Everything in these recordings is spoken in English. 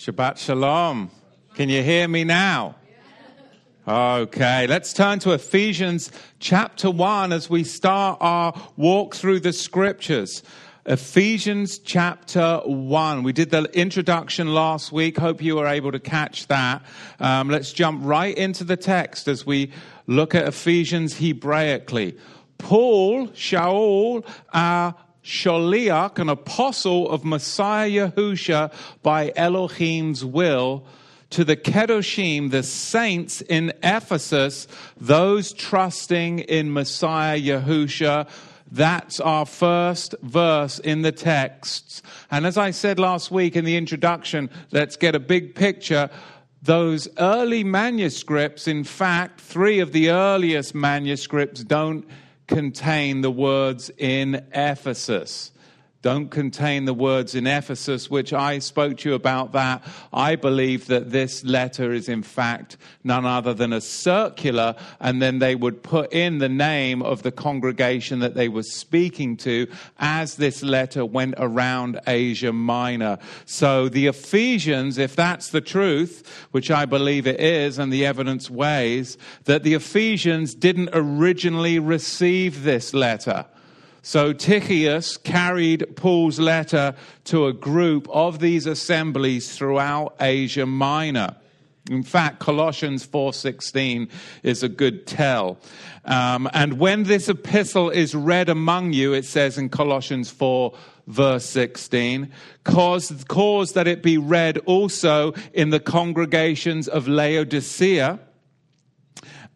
Shabbat Shalom. Can you hear me now? Okay, let's turn to Ephesians chapter 1 as we start our walk through the scriptures. Ephesians chapter 1. We did the introduction last week. Hope you were able to catch that. Um, let's jump right into the text as we look at Ephesians Hebraically. Paul, Shaul, our Sholiach, an apostle of Messiah Yahusha by Elohim's will, to the Kedoshim, the saints in Ephesus, those trusting in Messiah Yahusha. That's our first verse in the text. And as I said last week in the introduction, let's get a big picture. Those early manuscripts, in fact, three of the earliest manuscripts don't contain the words in Ephesus don't contain the words in Ephesus, which I spoke to you about that. I believe that this letter is in fact none other than a circular, and then they would put in the name of the congregation that they were speaking to as this letter went around Asia Minor. So the Ephesians, if that's the truth, which I believe it is, and the evidence weighs, that the Ephesians didn't originally receive this letter. So Tychicus carried Paul's letter to a group of these assemblies throughout Asia Minor. In fact, Colossians 4:16 is a good tell. Um, and when this epistle is read among you, it says in Colossians 4 verse 16, cause, cause that it be read also in the congregations of Laodicea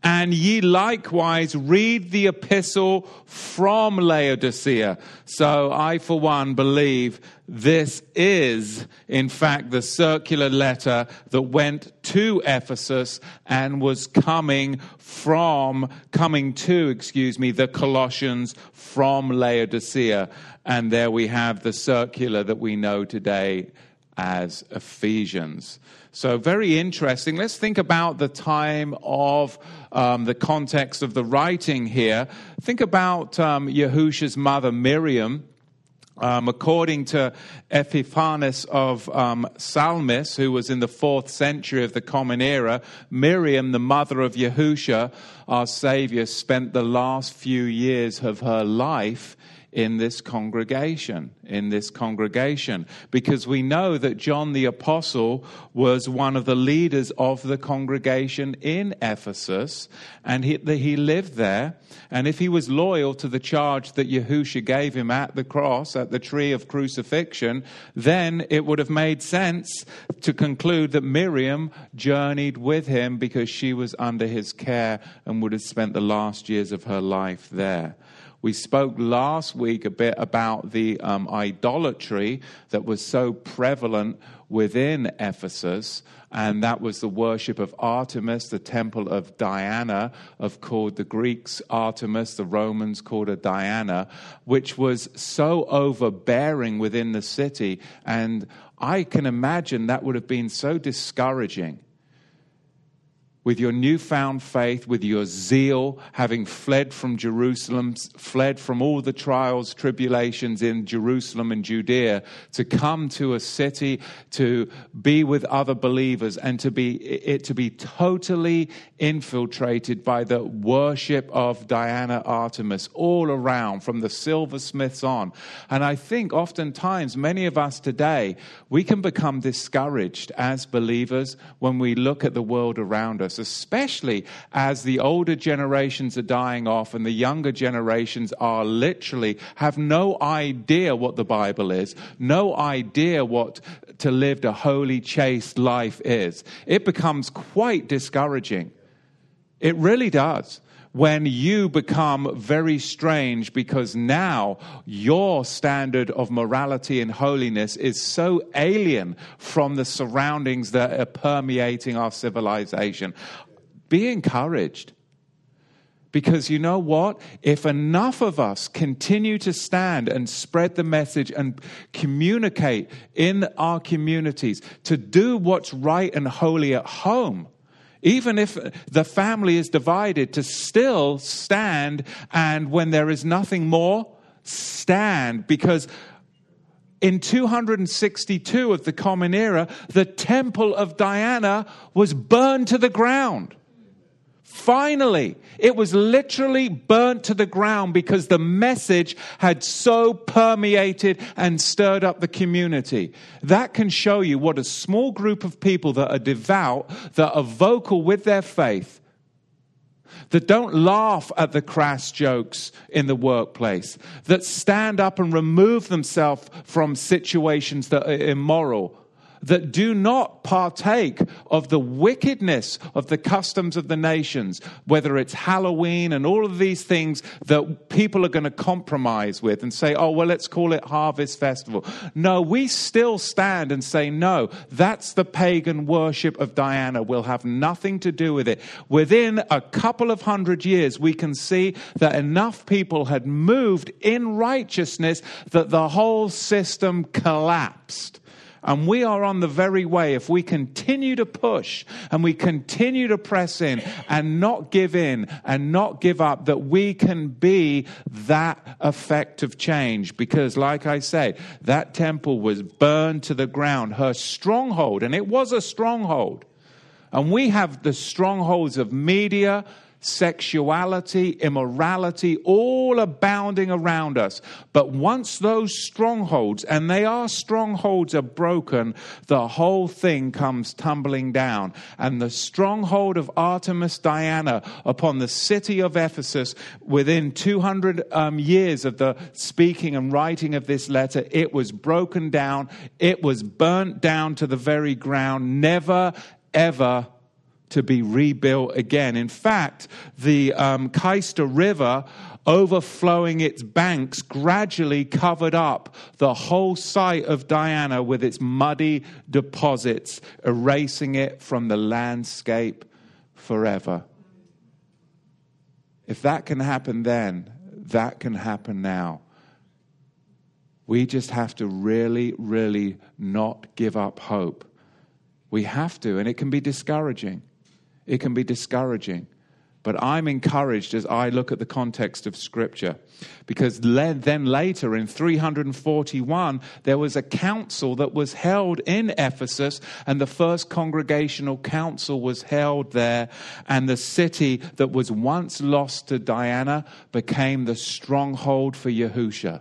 and ye likewise read the epistle from Laodicea. So I, for one, believe this is, in fact, the circular letter that went to Ephesus and was coming from, coming to, excuse me, the Colossians from Laodicea. And there we have the circular that we know today as Ephesians. So, very interesting. Let's think about the time of um, the context of the writing here. Think about um, Yahusha's mother, Miriam. Um, according to Epiphanius of um, Salamis, who was in the fourth century of the Common Era, Miriam, the mother of Yahusha, our Savior, spent the last few years of her life in this congregation, in this congregation, because we know that John the Apostle was one of the leaders of the congregation in Ephesus, and he, he lived there. And if he was loyal to the charge that Yahusha gave him at the cross, at the tree of crucifixion, then it would have made sense to conclude that Miriam journeyed with him because she was under his care and would have spent the last years of her life there. We spoke last week a bit about the um, idolatry that was so prevalent within Ephesus, and that was the worship of Artemis, the temple of Diana, of called the Greeks Artemis, the Romans called her Diana, which was so overbearing within the city. And I can imagine that would have been so discouraging with your newfound faith, with your zeal, having fled from Jerusalem, fled from all the trials, tribulations in Jerusalem and Judea, to come to a city to be with other believers and to be it to be totally infiltrated by the worship of Diana Artemis all around, from the silversmiths on. And I think oftentimes many of us today we can become discouraged as believers when we look at the world around us especially as the older generations are dying off and the younger generations are literally have no idea what the Bible is, no idea what to live a holy, chaste life is. It becomes quite discouraging. It really does when you become very strange because now your standard of morality and holiness is so alien from the surroundings that are permeating our civilization. Be encouraged. Because you know what? If enough of us continue to stand and spread the message and communicate in our communities to do what's right and holy at home, even if the family is divided, to still stand and when there is nothing more, stand. Because in 262 of the Common Era, the temple of Diana was burned to the ground. Finally, it was literally burnt to the ground because the message had so permeated and stirred up the community. That can show you what a small group of people that are devout, that are vocal with their faith, that don't laugh at the crass jokes in the workplace, that stand up and remove themselves from situations that are immoral that do not partake of the wickedness of the customs of the nations, whether it's Halloween and all of these things that people are going to compromise with and say, oh, well, let's call it Harvest Festival. No, we still stand and say, no, that's the pagan worship of Diana. We'll have nothing to do with it. Within a couple of hundred years, we can see that enough people had moved in righteousness that the whole system collapsed. And we are on the very way if we continue to push and we continue to press in and not give in and not give up, that we can be that effect of change. Because, like I say, that temple was burned to the ground, her stronghold, and it was a stronghold. And we have the strongholds of media sexuality, immorality, all abounding around us. But once those strongholds, and they are strongholds, are broken, the whole thing comes tumbling down. And the stronghold of Artemis Diana upon the city of Ephesus within 200 um, years of the speaking and writing of this letter, it was broken down. It was burnt down to the very ground, never, ever to be rebuilt again. In fact, the um, Cayster River overflowing its banks gradually covered up the whole site of Diana with its muddy deposits, erasing it from the landscape forever. If that can happen then, that can happen now. We just have to really, really not give up hope. We have to, and it can be discouraging. It can be discouraging. But I'm encouraged as I look at the context of Scripture. Because then later in 341, there was a council that was held in Ephesus, and the first congregational council was held there. And the city that was once lost to Diana became the stronghold for Yahusha.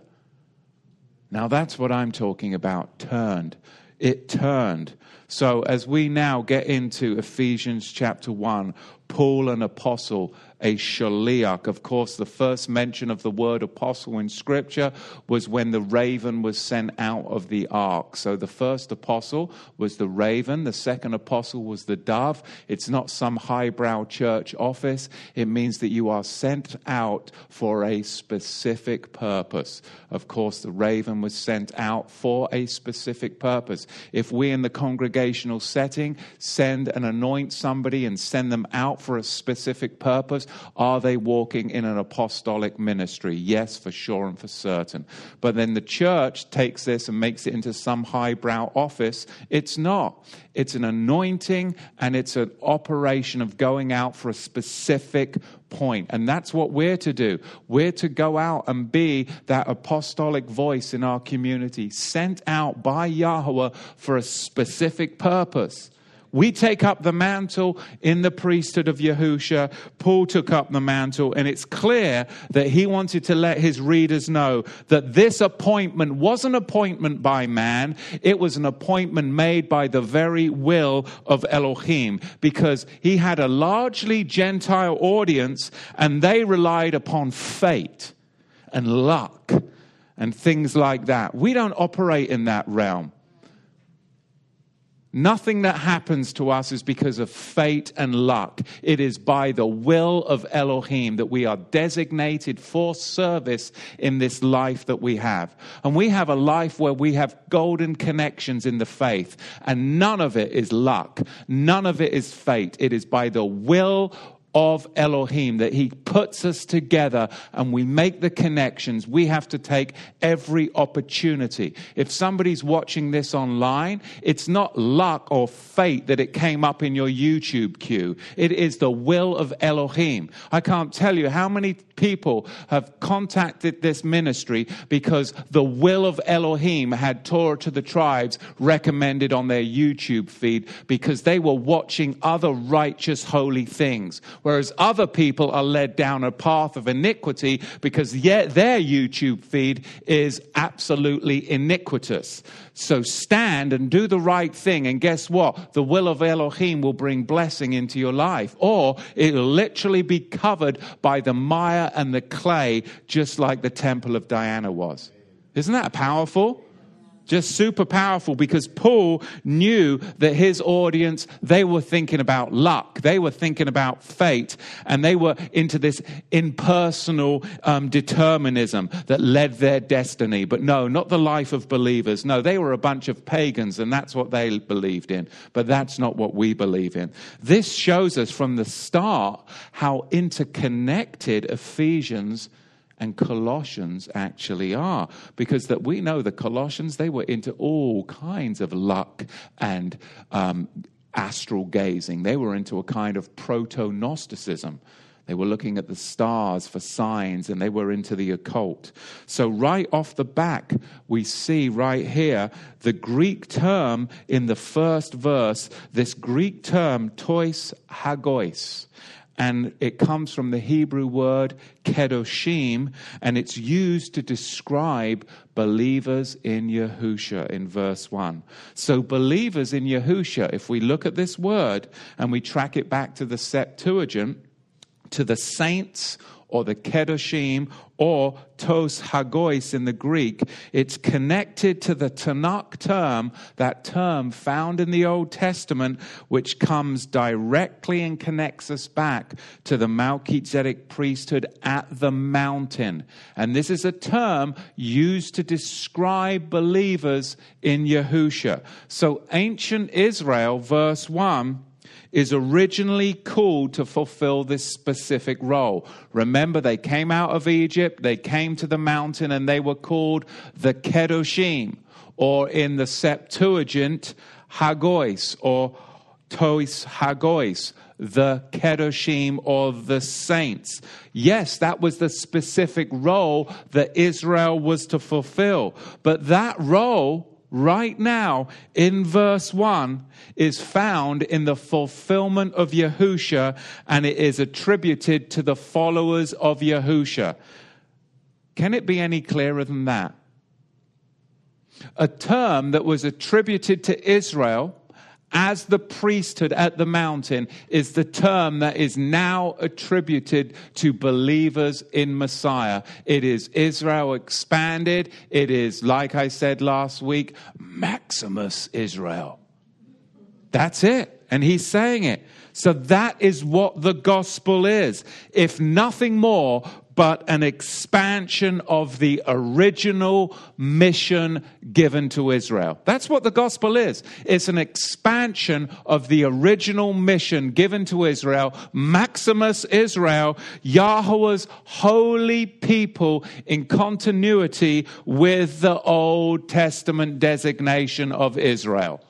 Now that's what I'm talking about turned. It turned. So, as we now get into Ephesians chapter 1, Paul, an apostle, a shaliach. Of course, the first mention of the word apostle in Scripture was when the raven was sent out of the ark. So the first apostle was the raven, the second apostle was the dove. It's not some highbrow church office, it means that you are sent out for a specific purpose. Of course, the raven was sent out for a specific purpose. If we in the congregational setting send and anoint somebody and send them out for a specific purpose? Are they walking in an apostolic ministry? Yes, for sure and for certain. But then the church takes this and makes it into some highbrow office. It's not. It's an anointing and it's an operation of going out for a specific point. And that's what we're to do. We're to go out and be that apostolic voice in our community, sent out by Yahweh for a specific purpose. We take up the mantle in the priesthood of Yahusha. Paul took up the mantle, and it's clear that he wanted to let his readers know that this appointment was an appointment by man. It was an appointment made by the very will of Elohim because he had a largely Gentile audience and they relied upon fate and luck and things like that. We don't operate in that realm. Nothing that happens to us is because of fate and luck. It is by the will of Elohim that we are designated for service in this life that we have. And we have a life where we have golden connections in the faith, and none of it is luck. None of it is fate. It is by the will of Elohim, that He puts us together and we make the connections, we have to take every opportunity. If somebody's watching this online, it's not luck or fate that it came up in your YouTube queue. It is the will of Elohim. I can't tell you how many people have contacted this ministry because the will of Elohim had Torah to the tribes recommended on their YouTube feed because they were watching other righteous, holy things. Whereas other people are led down a path of iniquity because yet their YouTube feed is absolutely iniquitous. So stand and do the right thing, and guess what? The will of Elohim will bring blessing into your life, or it'll literally be covered by the mire and the clay, just like the temple of Diana was. Isn't that powerful? Just super powerful because Paul knew that his audience, they were thinking about luck, they were thinking about fate, and they were into this impersonal um, determinism that led their destiny. But no, not the life of believers. No, they were a bunch of pagans, and that's what they believed in. But that's not what we believe in. This shows us from the start how interconnected Ephesians and Colossians actually are. Because that we know the Colossians, they were into all kinds of luck and um, astral gazing. They were into a kind of proto Gnosticism. They were looking at the stars for signs and they were into the occult. So, right off the back, we see right here the Greek term in the first verse, this Greek term, tois hagois and it comes from the Hebrew word kedoshim, and it's used to describe believers in Yahusha in verse 1. So, believers in Yahusha, if we look at this word and we track it back to the Septuagint, to the saints or the Kedoshim or Tos Hagois in the Greek, it's connected to the Tanakh term, that term found in the Old Testament, which comes directly and connects us back to the Melchizedek priesthood at the mountain. And this is a term used to describe believers in Yahusha. So ancient Israel, verse 1, is originally called to fulfill this specific role. Remember, they came out of Egypt, they came to the mountain, and they were called the Kedoshim, or in the Septuagint, Hagois, or Tois Hagois, the Kedoshim or the saints. Yes, that was the specific role that Israel was to fulfill. But that role right now in verse 1 is found in the fulfillment of Yahusha and it is attributed to the followers of Yahusha. Can it be any clearer than that? A term that was attributed to Israel as the priesthood at the mountain is the term that is now attributed to believers in Messiah. It is Israel expanded. It is, like I said last week, Maximus Israel. That's it. And he's saying it. So that is what the gospel is. If nothing more, but an expansion of the original mission given to Israel. That's what the gospel is. It's an expansion of the original mission given to Israel, Maximus Israel, Yahweh's holy people in continuity with the Old Testament designation of Israel.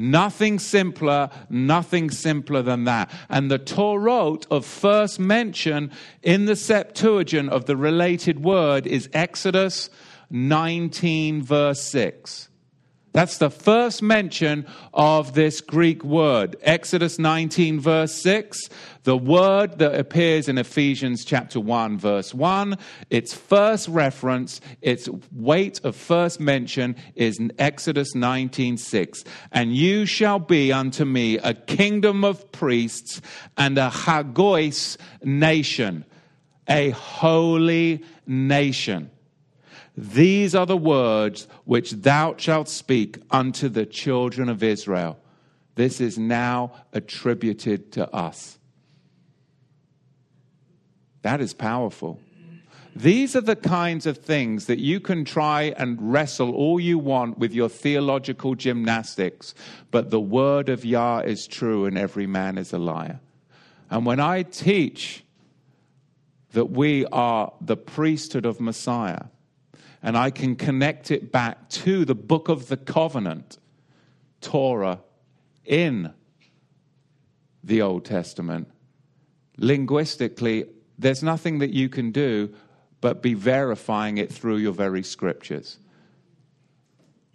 Nothing simpler, nothing simpler than that. And the Torah of first mention in the Septuagint of the related word is Exodus 19, verse 6. That's the first mention of this Greek word. Exodus 19, verse 6. The word that appears in Ephesians chapter 1, verse 1. Its first reference, its weight of first mention is in Exodus 19, 6. And you shall be unto me a kingdom of priests and a Hagois nation, a holy nation. These are the words which thou shalt speak unto the children of Israel. This is now attributed to us. That is powerful. These are the kinds of things that you can try and wrestle all you want with your theological gymnastics, but the word of Yah is true and every man is a liar. And when I teach that we are the priesthood of Messiah, and I can connect it back to the book of the covenant, Torah, in the Old Testament, linguistically, there's nothing that you can do but be verifying it through your very scriptures.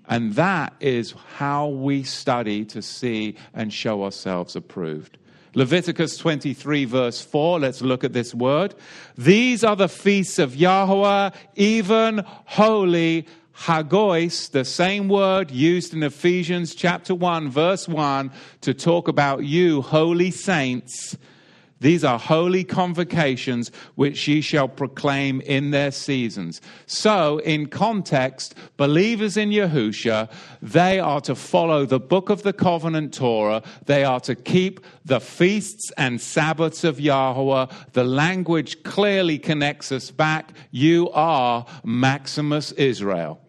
And that is how we study to see and show ourselves approved. Leviticus 23, verse 4, let's look at this word. These are the feasts of Yahweh, even holy Hagois, the same word used in Ephesians chapter 1, verse 1, to talk about you, holy saints these are holy convocations which ye shall proclaim in their seasons. So, in context, believers in Yahusha, they are to follow the book of the covenant Torah. They are to keep the feasts and Sabbaths of Yahweh. The language clearly connects us back. You are Maximus Israel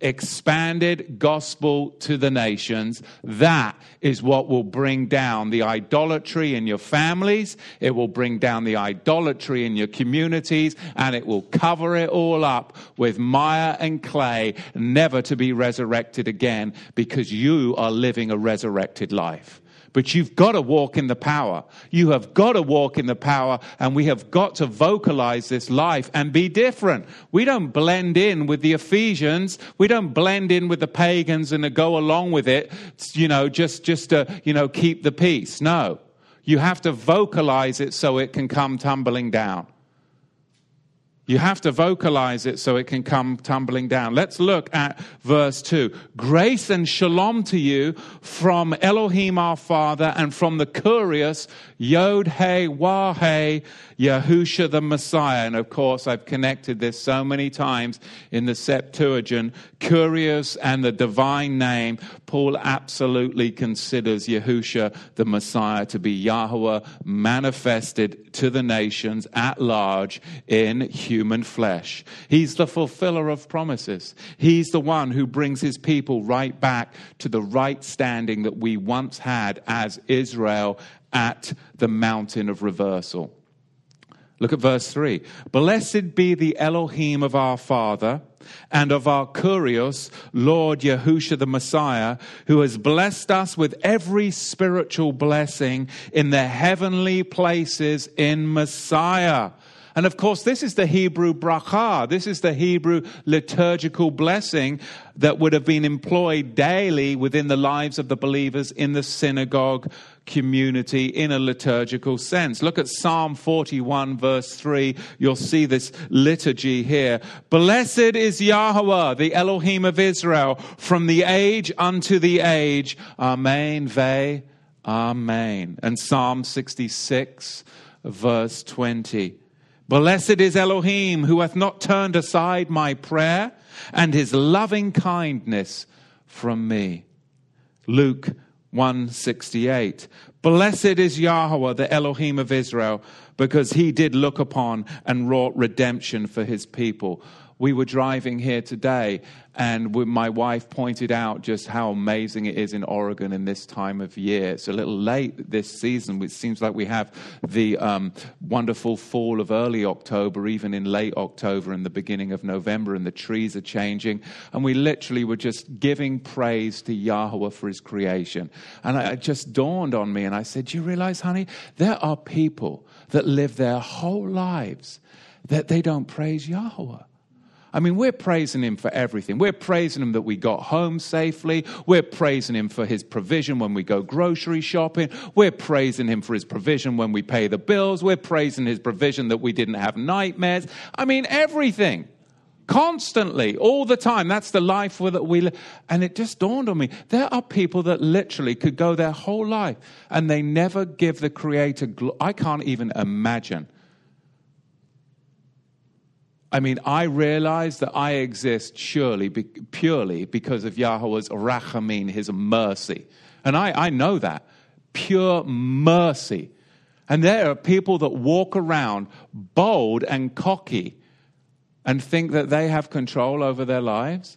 expanded gospel to the nations. That is what will bring down the idolatry in your families. It will bring down the idolatry in your communities and it will cover it all up with mire and clay, never to be resurrected again because you are living a resurrected life. But you've got to walk in the power. You have got to walk in the power, and we have got to vocalize this life and be different. We don't blend in with the Ephesians. We don't blend in with the pagans and go along with it, you know, just, just to, you know, keep the peace. No. You have to vocalize it so it can come tumbling down. You have to vocalize it so it can come tumbling down. Let's look at verse 2. Grace and shalom to you from Elohim our Father and from the Kurios Yod He Wah He Yahusha the Messiah. And of course, I've connected this so many times in the Septuagint. Kurios and the divine name. Paul absolutely considers Yahusha the Messiah to be Yahweh manifested to the nations at large in human flesh. He's the fulfiller of promises. He's the one who brings his people right back to the right standing that we once had as Israel at the mountain of reversal. Look at verse 3. Blessed be the Elohim of our Father and of our Kurios, Lord Yahusha the Messiah, who has blessed us with every spiritual blessing in the heavenly places in Messiah. And of course, this is the Hebrew bracha. This is the Hebrew liturgical blessing that would have been employed daily within the lives of the believers in the synagogue community in a liturgical sense. Look at Psalm 41, verse 3. You'll see this liturgy here. Blessed is Yahweh, the Elohim of Israel, from the age unto the age. Amen. Ve. Amen. And Psalm 66, verse 20. Blessed is Elohim, who hath not turned aside my prayer and his loving kindness from me. Luke 168. Blessed is Yahweh, the Elohim of Israel, because he did look upon and wrought redemption for his people we were driving here today, and my wife pointed out just how amazing it is in Oregon in this time of year. It's a little late this season. It seems like we have the um, wonderful fall of early October, even in late October and the beginning of November, and the trees are changing. And we literally were just giving praise to Yahweh for his creation. And it just dawned on me, and I said, Do you realize, honey, there are people that live their whole lives that they don't praise Yahweh. I mean, we're praising him for everything. We're praising him that we got home safely. We're praising him for his provision when we go grocery shopping. We're praising him for his provision when we pay the bills. We're praising his provision that we didn't have nightmares. I mean, everything. Constantly, all the time. That's the life that we live. And it just dawned on me. There are people that literally could go their whole life and they never give the Creator. Gl- I can't even imagine I mean, I realize that I exist surely, be, purely because of Yahweh's rachamim, his mercy. And I, I know that. Pure mercy. And there are people that walk around bold and cocky and think that they have control over their lives.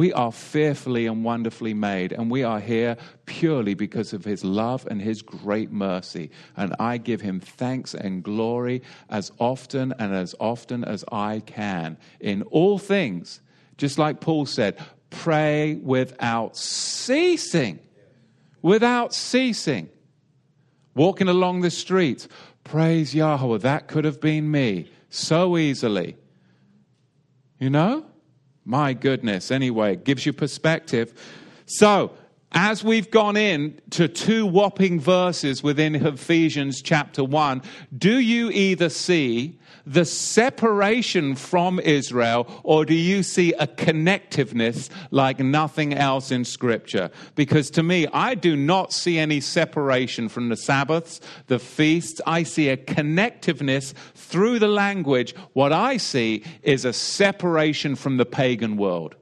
We are fearfully and wonderfully made, and we are here purely because of His love and His great mercy. And I give Him thanks and glory as often and as often as I can in all things. Just like Paul said, pray without ceasing. Without ceasing. Walking along the streets, praise Yahweh. That could have been me so easily. You know? My goodness. Anyway, it gives you perspective. So, as we've gone in to two whopping verses within Ephesians chapter 1, do you either see the separation from Israel or do you see a connectiveness like nothing else in Scripture? Because to me, I do not see any separation from the Sabbaths, the feasts. I see a connectiveness through the language. What I see is a separation from the pagan world.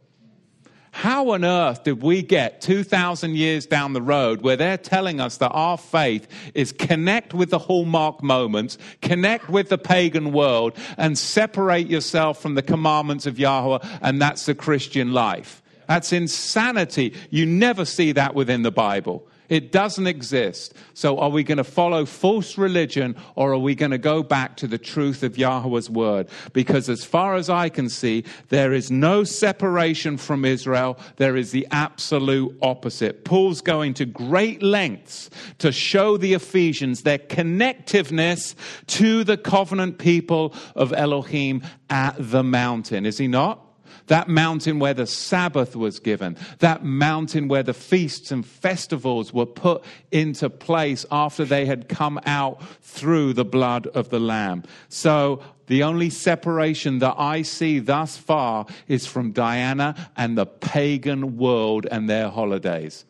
How on earth did we get 2,000 years down the road where they're telling us that our faith is connect with the hallmark moments, connect with the pagan world, and separate yourself from the commandments of Yahweh, and that's the Christian life? That's insanity. You never see that within the Bible. It doesn't exist. So are we going to follow false religion or are we going to go back to the truth of Yahweh's word? Because as far as I can see, there is no separation from Israel. There is the absolute opposite. Paul's going to great lengths to show the Ephesians their connectiveness to the covenant people of Elohim at the mountain. Is he not? That mountain where the Sabbath was given, that mountain where the feasts and festivals were put into place after they had come out through the blood of the Lamb. So the only separation that I see thus far is from Diana and the pagan world and their holidays.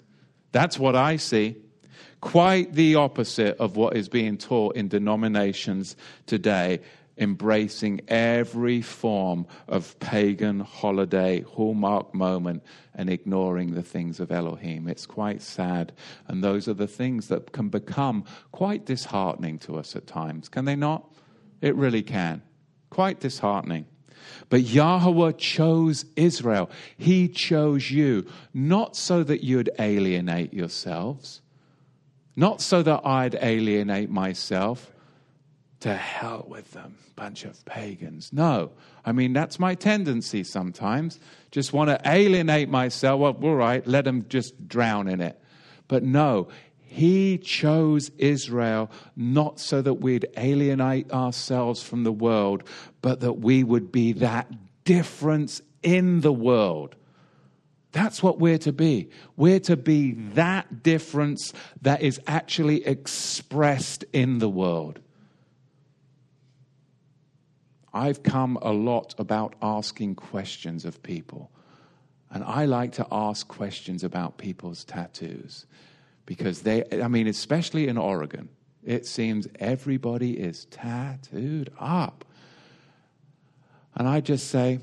That's what I see. Quite the opposite of what is being taught in denominations today embracing every form of pagan holiday, hallmark moment, and ignoring the things of Elohim. It's quite sad. And those are the things that can become quite disheartening to us at times. Can they not? It really can. Quite disheartening. But Yahweh chose Israel. He chose you, not so that you'd alienate yourselves, not so that I'd alienate myself to hell with them, bunch of pagans. No, I mean, that's my tendency sometimes. Just want to alienate myself. Well, all right, let them just drown in it. But no, he chose Israel not so that we'd alienate ourselves from the world, but that we would be that difference in the world. That's what we're to be. We're to be that difference that is actually expressed in the world. I've come a lot about asking questions of people. And I like to ask questions about people's tattoos because they, I mean, especially in Oregon, it seems everybody is tattooed up. And I just say,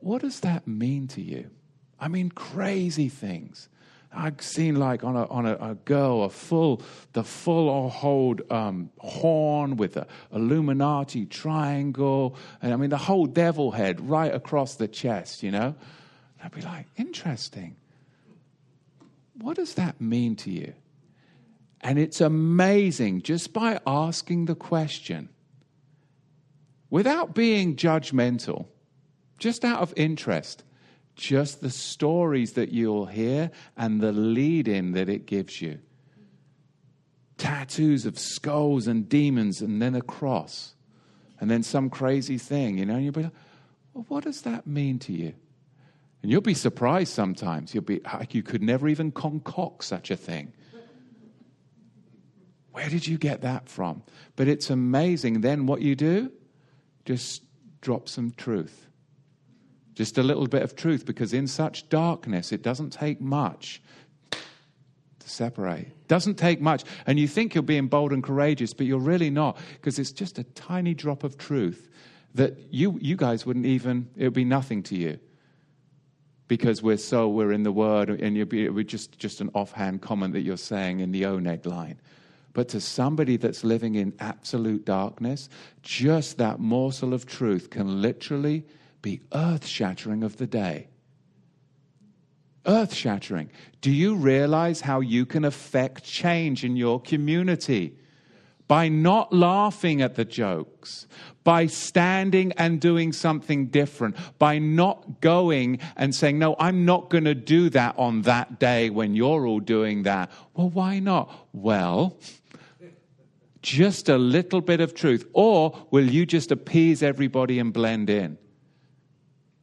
what does that mean to you? I mean, crazy things. I've seen like on a, on a, a girl, a full, the full or hold um, horn with the Illuminati triangle. And I mean, the whole devil head right across the chest, you know? And I'd be like, interesting. What does that mean to you? And it's amazing just by asking the question, without being judgmental, just out of interest just the stories that you'll hear and the lead in that it gives you. Tattoos of skulls and demons, and then a cross, and then some crazy thing, you know, and you'll be like, well, what does that mean to you? And you'll be surprised sometimes. You'll be like, you could never even concoct such a thing. Where did you get that from? But it's amazing. Then what you do? Just drop some truth just a little bit of truth, because in such darkness, it doesn't take much to separate. Doesn't take much. And you think you're being bold and courageous, but you're really not, because it's just a tiny drop of truth that you, you guys wouldn't even, it would be nothing to you. Because we're so, we're in the word, and you'd be, it would just, just an offhand comment that you're saying in the Oneg line. But to somebody that's living in absolute darkness, just that morsel of truth can literally be earth shattering of the day. Earth shattering. Do you realize how you can affect change in your community? By not laughing at the jokes, by standing and doing something different, by not going and saying, No, I'm not going to do that on that day when you're all doing that. Well, why not? Well, just a little bit of truth. Or will you just appease everybody and blend in?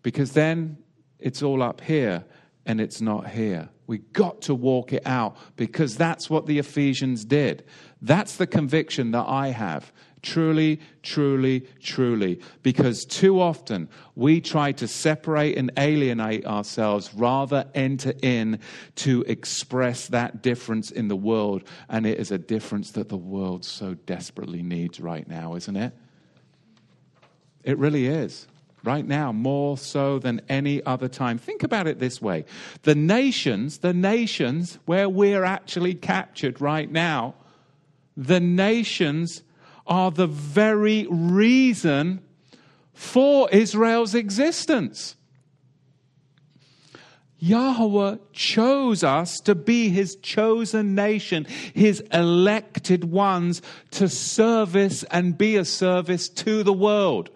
Because then it's all up here and it's not here. We got to walk it out because that's what the Ephesians did. That's the conviction that I have. Truly, truly, truly. Because too often we try to separate and alienate ourselves rather enter in to express that difference in the world. And it is a difference that the world so desperately needs right now, isn't it? It really is right now, more so than any other time. Think about it this way the nations, the nations where we're actually captured right now, the nations are the very reason for Israel's existence. Yahweh chose us to be his chosen nation, his elected ones to service and be a service to the world.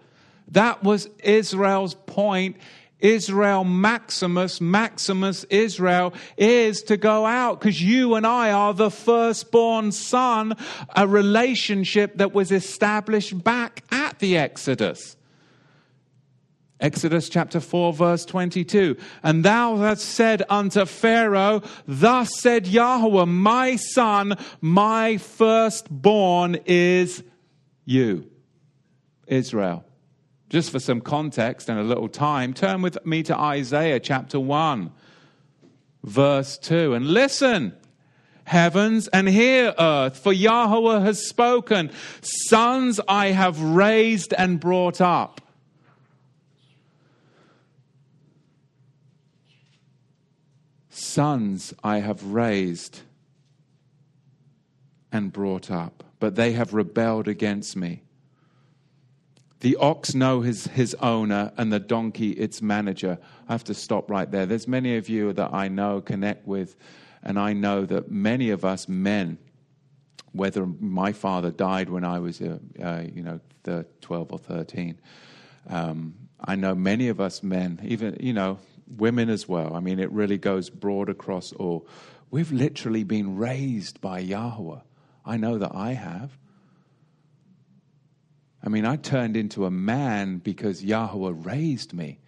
That was Israel's point. Israel Maximus, Maximus Israel is to go out because you and I are the firstborn son, a relationship that was established back at the Exodus. Exodus chapter 4, verse 22. And thou hast said unto Pharaoh, Thus said Yahweh, My son, my firstborn is you, Israel. Just for some context and a little time, turn with me to Isaiah chapter 1, verse 2, and listen heavens and hear earth, for Yahweh has spoken. Sons I have raised and brought up. Sons I have raised and brought up, but they have rebelled against me. The ox know his, his owner and the donkey its manager. I have to stop right there. There's many of you that I know, connect with, and I know that many of us men, whether my father died when I was, uh, uh, you know, 12 or 13, um, I know many of us men, even, you know, women as well. I mean, it really goes broad across all. We've literally been raised by Yahweh. I know that I have. I mean, I turned into a man because Yahweh raised me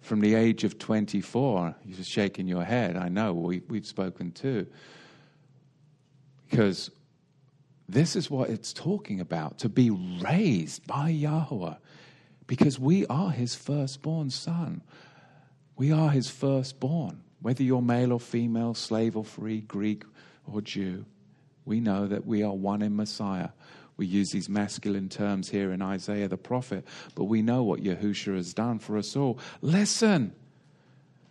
from the age of 24. You're just shaking your head. I know, we, we've spoken too. Because this is what it's talking about to be raised by Yahweh. Because we are his firstborn son. We are his firstborn. Whether you're male or female, slave or free, Greek or Jew, we know that we are one in Messiah. We use these masculine terms here in Isaiah the prophet, but we know what Yahusha has done for us all. Listen,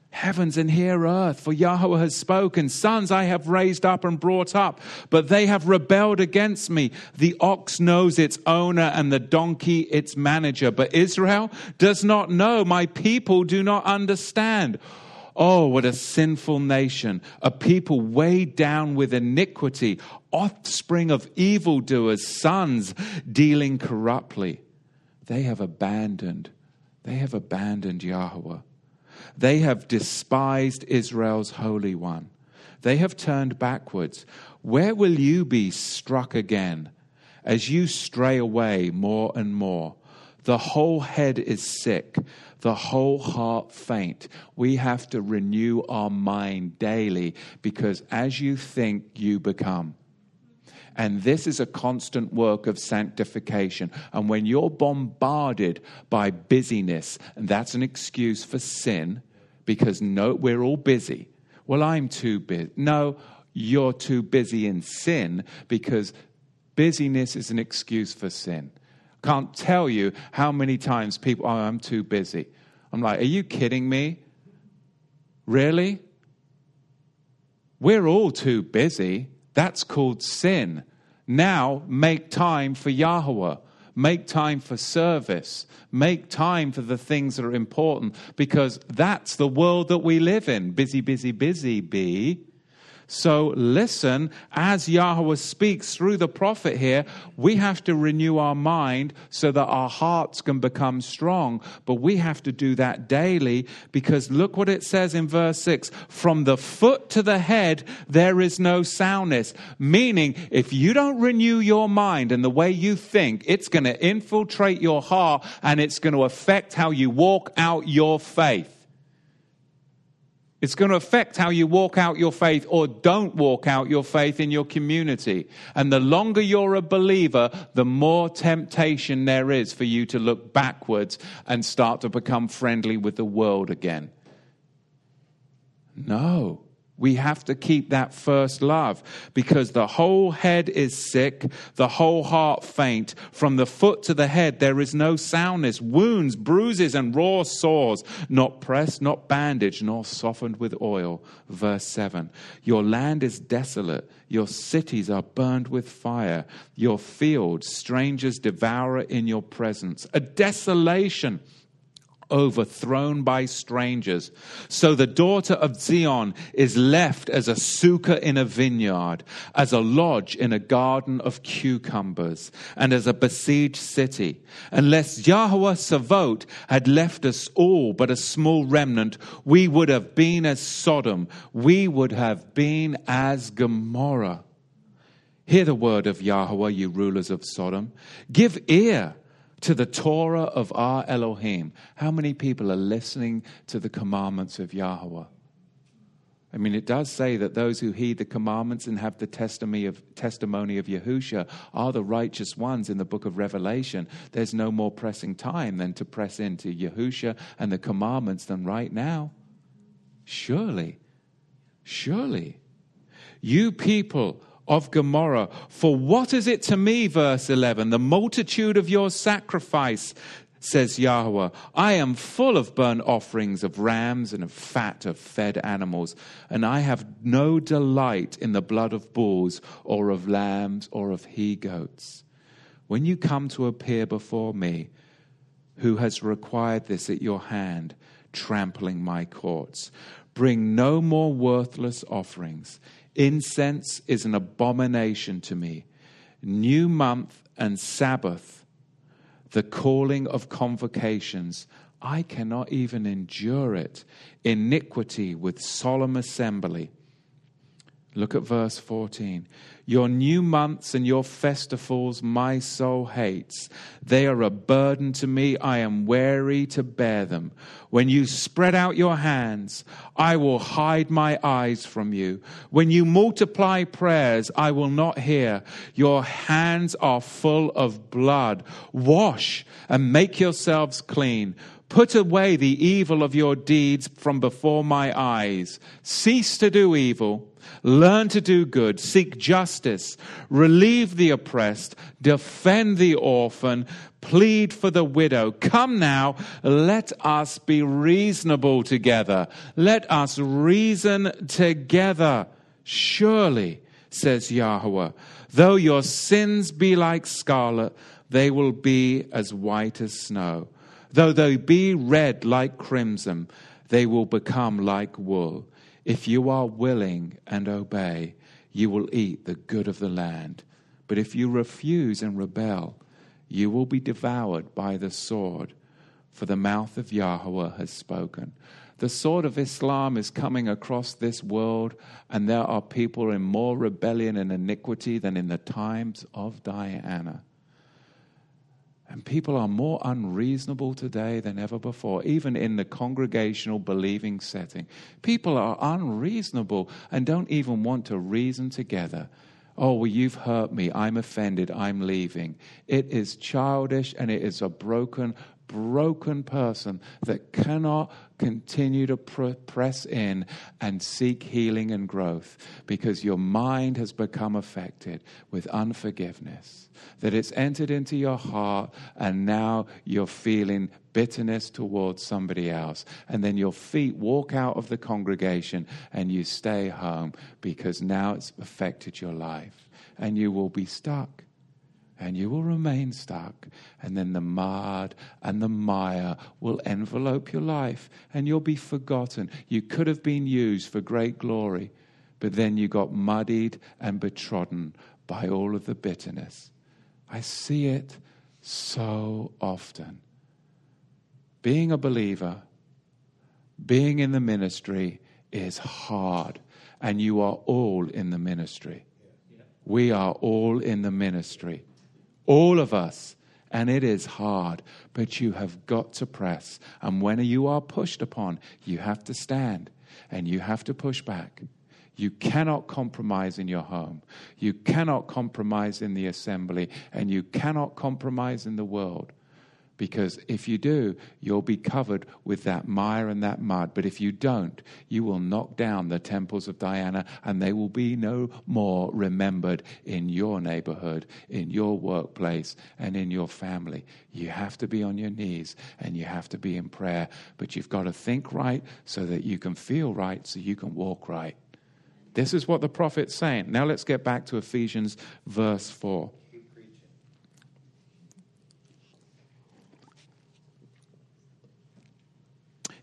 heavens and hear earth, for Yahweh has spoken. Sons I have raised up and brought up, but they have rebelled against me. The ox knows its owner and the donkey its manager, but Israel does not know. My people do not understand. Oh, what a sinful nation, a people weighed down with iniquity, offspring of evildoers, sons dealing corruptly. They have abandoned, they have abandoned Yahweh. They have despised Israel's Holy One. They have turned backwards. Where will you be struck again as you stray away more and more? The whole head is sick, the whole heart faint. We have to renew our mind daily because as you think, you become. And this is a constant work of sanctification. And when you're bombarded by busyness, and that's an excuse for sin, because no, we're all busy. Well, I'm too busy. No, you're too busy in sin because busyness is an excuse for sin. Can't tell you how many times people, oh, I'm too busy. I'm like, are you kidding me? Really? We're all too busy. That's called sin. Now make time for Yahweh. Make time for service. Make time for the things that are important because that's the world that we live in. Busy, busy, busy, be. So listen, as Yahweh speaks through the prophet here, we have to renew our mind so that our hearts can become strong. But we have to do that daily because look what it says in verse 6 from the foot to the head, there is no soundness. Meaning, if you don't renew your mind and the way you think, it's going to infiltrate your heart and it's going to affect how you walk out your faith. It's going to affect how you walk out your faith or don't walk out your faith in your community. And the longer you're a believer, the more temptation there is for you to look backwards and start to become friendly with the world again. No. We have to keep that first love because the whole head is sick, the whole heart faint. From the foot to the head, there is no soundness, wounds, bruises, and raw sores, not pressed, not bandaged, nor softened with oil. Verse 7 Your land is desolate, your cities are burned with fire, your fields, strangers devour in your presence. A desolation overthrown by strangers. So the daughter of Zion is left as a sukkah in a vineyard, as a lodge in a garden of cucumbers, and as a besieged city. Unless Yahweh Savot had left us all but a small remnant, we would have been as Sodom, we would have been as Gomorrah. Hear the word of Yahweh, you rulers of Sodom. Give ear to the Torah of our Elohim. How many people are listening to the commandments of Yahweh? I mean, it does say that those who heed the commandments and have the testimony of, testimony of Yahusha are the righteous ones in the book of Revelation. There's no more pressing time than to press into Yahusha and the commandments than right now. Surely, surely. You people of Gomorrah. For what is it to me, verse 11, the multitude of your sacrifice, says Yahweh. I am full of burnt offerings of rams and of fat of fed animals, and I have no delight in the blood of bulls or of lambs or of he goats. When you come to appear before me, who has required this at your hand, trampling my courts, bring no more worthless offerings. Incense is an abomination to me. New month and Sabbath, the calling of convocations, I cannot even endure it. Iniquity with solemn assembly. Look at verse 14. Your new months and your festivals my soul hates. They are a burden to me. I am weary to bear them. When you spread out your hands, I will hide my eyes from you. When you multiply prayers, I will not hear. Your hands are full of blood. Wash and make yourselves clean. Put away the evil of your deeds from before my eyes. Cease to do evil Learn to do good, seek justice, relieve the oppressed, defend the orphan, plead for the widow. Come now, let us be reasonable together. Let us reason together. Surely, says Yahweh, though your sins be like scarlet, they will be as white as snow. Though they be red like crimson, they will become like wool. If you are willing and obey, you will eat the good of the land. But if you refuse and rebel, you will be devoured by the sword, for the mouth of Yahweh has spoken. The sword of Islam is coming across this world, and there are people in more rebellion and iniquity than in the times of Diana. And people are more unreasonable today than ever before, even in the congregational believing setting. People are unreasonable and don't even want to reason together. Oh, well, you've hurt me. I'm offended. I'm leaving. It is childish and it is a broken, broken person that cannot continue to pr- press in and seek healing and growth because your mind has become affected with unforgiveness, that it's entered into your heart and now you're feeling bitterness towards somebody else. And then your feet walk out of the congregation and you stay home because now it's affected your life and you will be stuck and you will remain stuck. And then the mud and the mire will envelope your life and you'll be forgotten. You could have been used for great glory, but then you got muddied and betrodden by all of the bitterness. I see it so often. Being a believer, being in the ministry is hard, and you are all in the ministry. We are all in the ministry. All of us. And it is hard, but you have got to press. And when you are pushed upon, you have to stand and you have to push back. You cannot compromise in your home. You cannot compromise in the assembly. And you cannot compromise in the world. Because if you do, you'll be covered with that mire and that mud. But if you don't, you will knock down the temples of Diana and they will be no more remembered in your neighborhood, in your workplace, and in your family. You have to be on your knees and you have to be in prayer. But you've got to think right so that you can feel right, so you can walk right. This is what the prophet's saying. Now let's get back to Ephesians verse 4.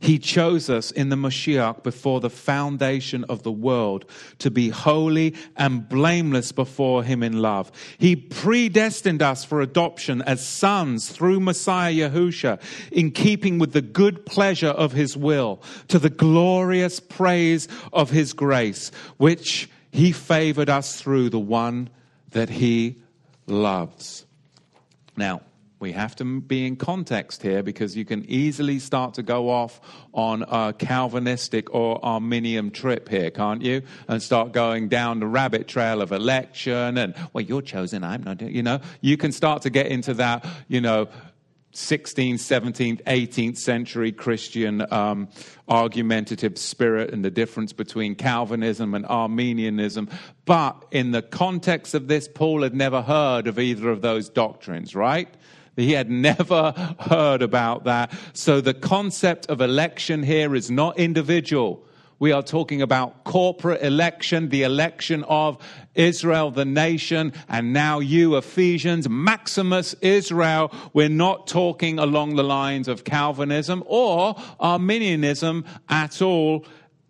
He chose us in the Mashiach before the foundation of the world to be holy and blameless before Him in love. He predestined us for adoption as sons through Messiah Yahusha in keeping with the good pleasure of His will to the glorious praise of His grace, which He favored us through the one that He loves. Now, we have to be in context here because you can easily start to go off on a Calvinistic or Arminian trip here, can't you? And start going down the rabbit trail of election and, well, you're chosen, I'm not, you know. You can start to get into that, you know, 16th, 17th, 18th century Christian um, argumentative spirit and the difference between Calvinism and Arminianism. But in the context of this, Paul had never heard of either of those doctrines, right? He had never heard about that. So the concept of election here is not individual. We are talking about corporate election, the election of Israel, the nation, and now you, Ephesians, Maximus Israel. We're not talking along the lines of Calvinism or Arminianism at all.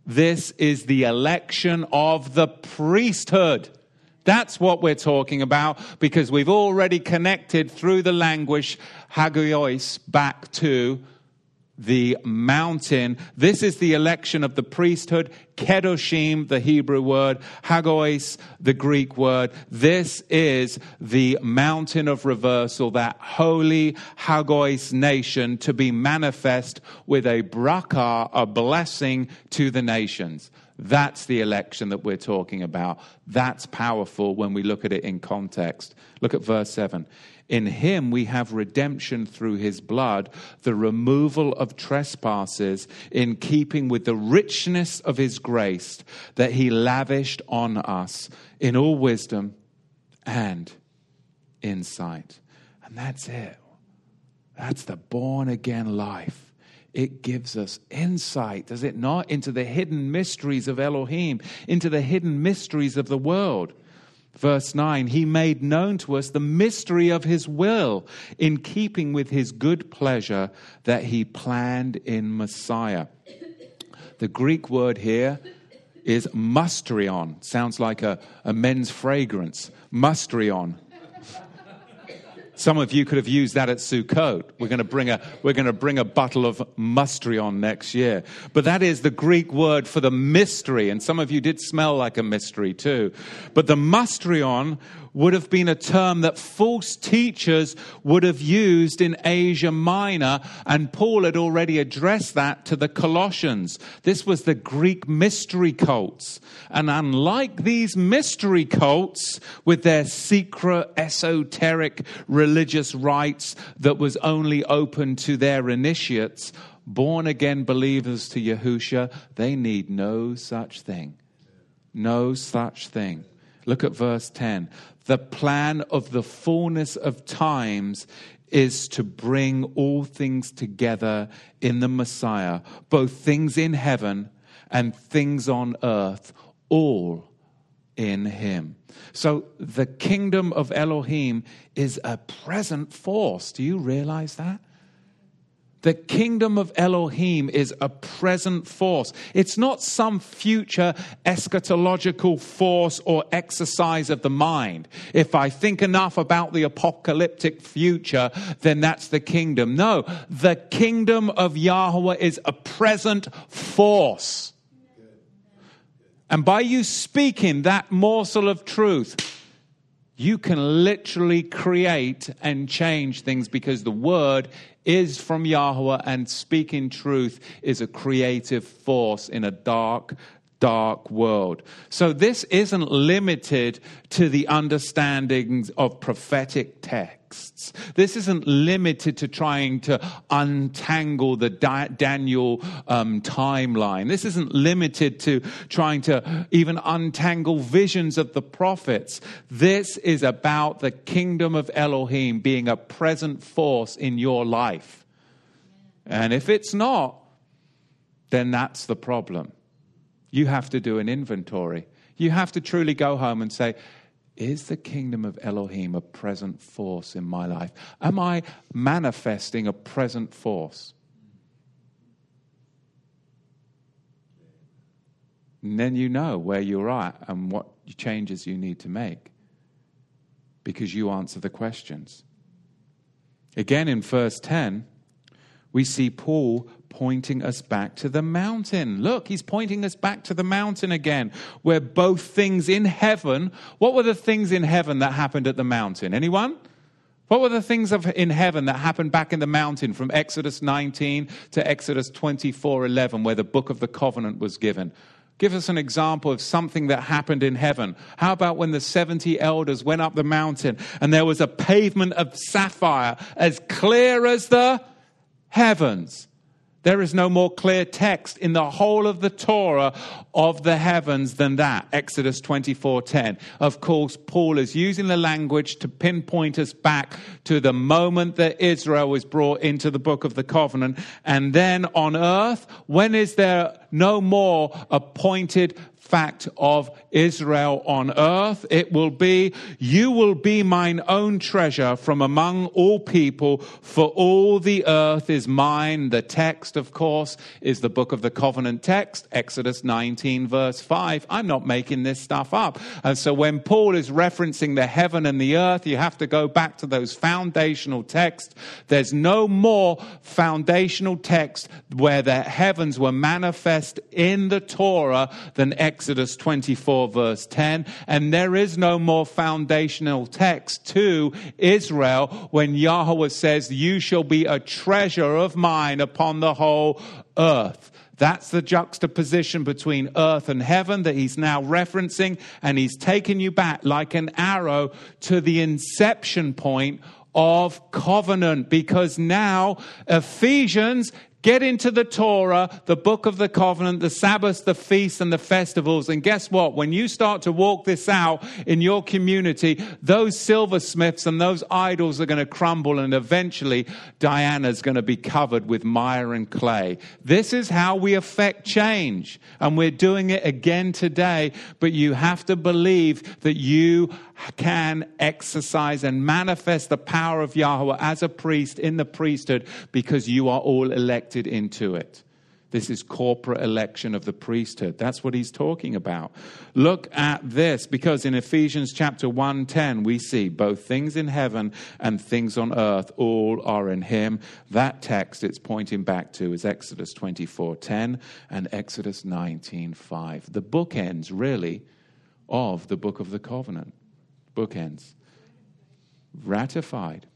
This is the election of the priesthood. That's what we're talking about because we've already connected through the language hagios back to the mountain. This is the election of the priesthood. Kedoshim, the Hebrew word. Hagios, the Greek word. This is the mountain of reversal, that holy Hagios nation to be manifest with a bracha, a blessing to the nations. That's the election that we're talking about. That's powerful when we look at it in context. Look at verse 7. In him we have redemption through his blood, the removal of trespasses, in keeping with the richness of his grace that he lavished on us in all wisdom and insight. And that's it. That's the born again life it gives us insight, does it not, into the hidden mysteries of Elohim, into the hidden mysteries of the world. Verse 9, he made known to us the mystery of his will in keeping with his good pleasure that he planned in Messiah. The Greek word here is musterion. Sounds like a, a men's fragrance. Musterion. Some of you could have used that at Sukkot. We're going to bring a, we're going to bring a bottle of musterion next year. But that is the Greek word for the mystery. And some of you did smell like a mystery too. But the musterion would have been a term that false teachers would have used in Asia Minor, and Paul had already addressed that to the Colossians. This was the Greek mystery cults. And unlike these mystery cults with their secret, esoteric religious rites that was only open to their initiates, born again believers to Yahusha, they need no such thing. No such thing. Look at verse 10 the plan of the fullness of times is to bring all things together in the Messiah, both things in heaven and things on earth, all in him. So the kingdom of Elohim is a present force. Do you realize that? The kingdom of Elohim is a present force. It's not some future eschatological force or exercise of the mind. If I think enough about the apocalyptic future, then that's the kingdom. No, the kingdom of Yahweh is a present force. And by you speaking that morsel of truth, you can literally create and change things because the word is from Yahweh, and speaking truth is a creative force in a dark, dark world. So this isn't limited to the understandings of prophetic texts. This isn't limited to trying to untangle the Daniel um, timeline. This isn't limited to trying to even untangle visions of the prophets. This is about the kingdom of Elohim being a present force in your life. And if it's not, then that's the problem you have to do an inventory. You have to truly go home and say, is the kingdom of Elohim a present force in my life? Am I manifesting a present force? And then you know where you're at and what changes you need to make because you answer the questions. Again, in verse 10, we see Paul pointing us back to the mountain. Look, he's pointing us back to the mountain again, where both things in heaven. What were the things in heaven that happened at the mountain? Anyone? What were the things of, in heaven that happened back in the mountain from Exodus 19 to Exodus 24 11, where the book of the covenant was given? Give us an example of something that happened in heaven. How about when the 70 elders went up the mountain and there was a pavement of sapphire as clear as the heavens? There is no more clear text in the whole of the Torah of the heavens than that. Exodus 24:10. Of course, Paul is using the language to pinpoint us back to the moment that Israel was brought into the book of the covenant. And then on earth, when is there no more appointed fact of Israel on earth. It will be, You will be mine own treasure from among all people, for all the earth is mine. The text, of course, is the book of the covenant text, Exodus 19, verse 5. I'm not making this stuff up. And so when Paul is referencing the heaven and the earth, you have to go back to those foundational texts. There's no more foundational text where the heavens were manifest in the Torah than Exodus Exodus 24, verse 10. And there is no more foundational text to Israel when Yahweh says, You shall be a treasure of mine upon the whole earth. That's the juxtaposition between earth and heaven that he's now referencing, and he's taken you back like an arrow to the inception point of covenant because now Ephesians Get into the Torah, the book of the covenant, the Sabbaths, the feasts, and the festivals. And guess what? When you start to walk this out in your community, those silversmiths and those idols are going to crumble, and eventually Diana's going to be covered with mire and clay. This is how we affect change. And we're doing it again today. But you have to believe that you can exercise and manifest the power of Yahweh as a priest in the priesthood because you are all elected into it. This is corporate election of the priesthood. That's what he's talking about. Look at this because in Ephesians chapter 1:10 we see both things in heaven and things on earth all are in him. That text it's pointing back to is Exodus 24:10 and Exodus 19:5. The bookends really of the book of the covenant bookends. Ratified.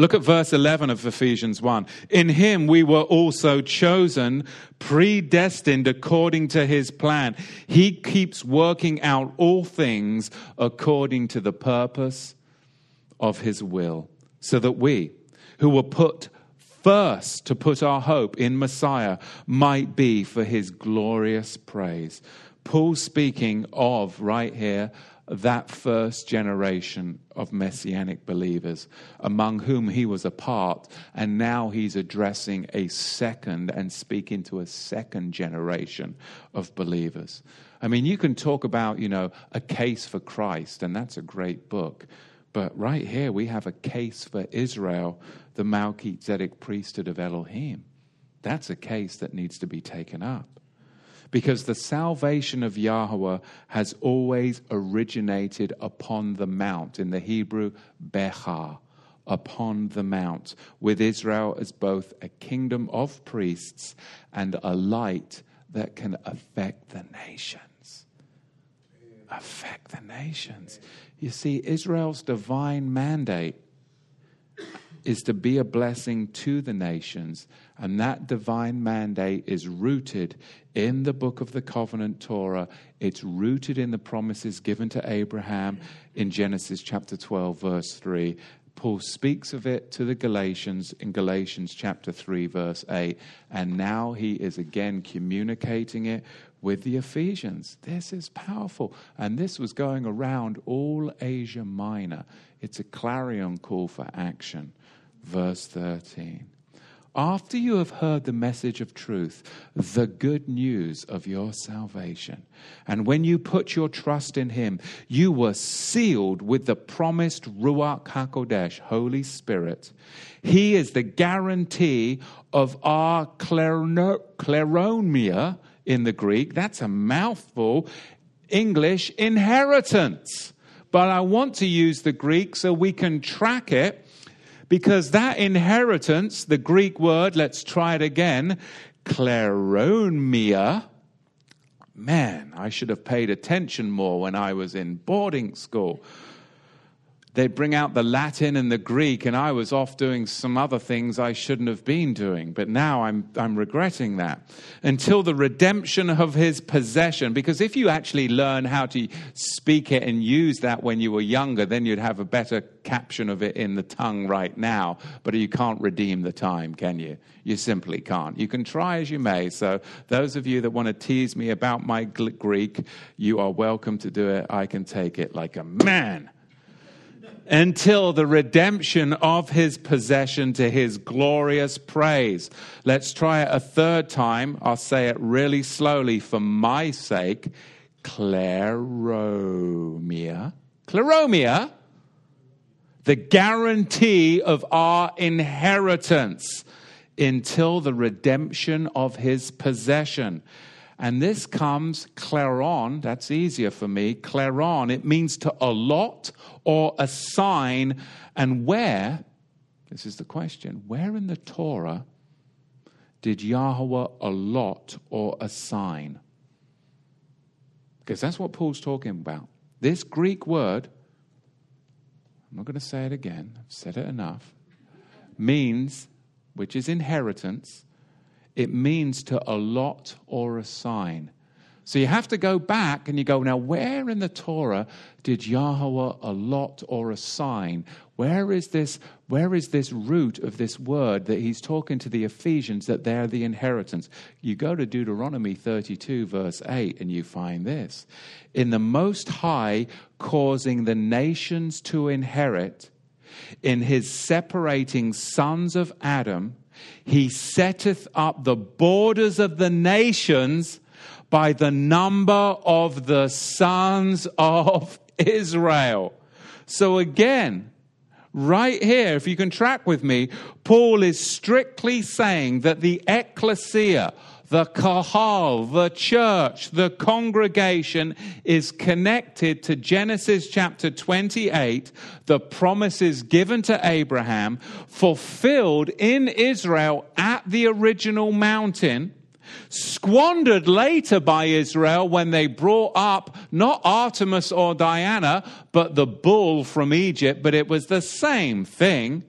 Look at verse 11 of Ephesians 1. In him we were also chosen, predestined according to his plan. He keeps working out all things according to the purpose of his will, so that we, who were put first to put our hope in Messiah, might be for his glorious praise. Paul speaking of right here that first generation of messianic believers among whom he was a part, and now he's addressing a second and speaking to a second generation of believers. I mean, you can talk about, you know, a case for Christ, and that's a great book. But right here, we have a case for Israel, the Melchizedek priesthood of Elohim. That's a case that needs to be taken up because the salvation of Yahweh has always originated upon the mount. In the Hebrew, Becha, upon the mount, with Israel as both a kingdom of priests and a light that can affect the nations. Affect the nations. You see, Israel's divine mandate is to be a blessing to the nations. And that divine mandate is rooted in the book of the covenant Torah. It's rooted in the promises given to Abraham in Genesis chapter 12, verse 3. Paul speaks of it to the Galatians in Galatians chapter 3, verse 8. And now he is again communicating it with the Ephesians. This is powerful. And this was going around all Asia Minor. It's a clarion call for action verse 13. After you have heard the message of truth, the good news of your salvation, and when you put your trust in Him, you were sealed with the promised Ruach HaKodesh, Holy Spirit. He is the guarantee of our kleronomia in the Greek. That's a mouthful. English inheritance. But I want to use the Greek so we can track it because that inheritance, the Greek word, let's try it again, kleronomia, man, I should have paid attention more when I was in boarding school they'd bring out the Latin and the Greek, and I was off doing some other things I shouldn't have been doing. But now I'm, I'm regretting that. Until the redemption of his possession, because if you actually learn how to speak it and use that when you were younger, then you'd have a better caption of it in the tongue right now. But you can't redeem the time, can you? You simply can't. You can try as you may. So, those of you that want to tease me about my Greek, you are welcome to do it. I can take it like a man until the redemption of his possession to his glorious praise. Let's try it a third time. I'll say it really slowly for my sake. Kleromia. Kleromia, the guarantee of our inheritance until the redemption of his possession. And this comes kleron, that's easier for me. Kleron, it means to allot or assign. And where, this is the question, where in the Torah did Yahweh allot or assign? Because that's what Paul's talking about. This Greek word, I'm not going to say it again, I've said it enough, means, which is inheritance, it means to allot or assign. So you have to go back and you go, now, where in the Torah did Yahweh allot or assign? Where is this, where is this root of this word that he's talking to the Ephesians that they're the inheritance? You go to Deuteronomy 32, verse 8, and you find this. In the Most High causing the nations to inherit, in his separating sons of Adam, he setteth up the borders of the nations by the number of the sons of Israel. So again, right here, if you can track with me, Paul is strictly saying that the ecclesia, the kahal, the church, the congregation is connected to Genesis chapter 28, the promises given to Abraham, fulfilled in Israel at the original mountain squandered later by Israel when they brought up not Artemis or Diana, but the bull from Egypt, but it was the same thing.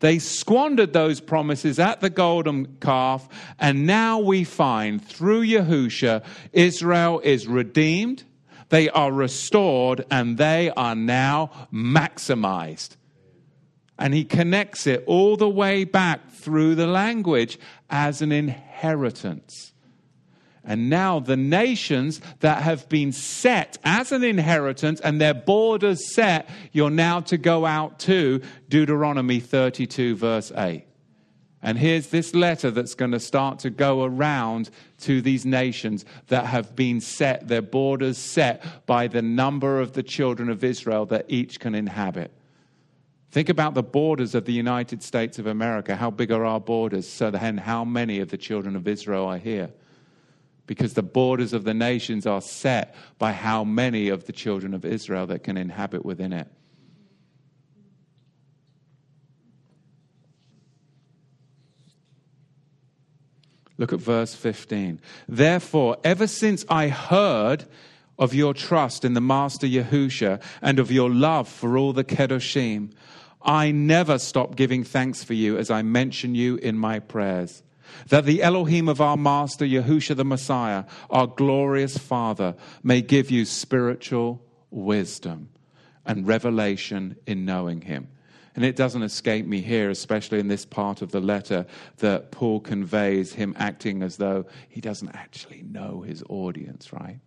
They squandered those promises at the golden calf, and now we find through Yahusha, Israel is redeemed, they are restored, and they are now maximized. And he connects it all the way back through the language as an inheritance. And now the nations that have been set as an inheritance and their borders set, you're now to go out to Deuteronomy 32, verse 8. And here's this letter that's going to start to go around to these nations that have been set, their borders set by the number of the children of Israel that each can inhabit. Think about the borders of the United States of America. How big are our borders? So then, how many of the children of Israel are here? Because the borders of the nations are set by how many of the children of Israel that can inhabit within it. Look at verse 15. Therefore, ever since I heard of your trust in the Master Yahusha and of your love for all the Kedoshim, I never stop giving thanks for you as I mention you in my prayers. That the Elohim of our Master Yahusha the Messiah, our glorious Father, may give you spiritual wisdom and revelation in knowing him and it doesn't escape me here, especially in this part of the letter, that Paul conveys him acting as though he doesn't actually know his audience, right?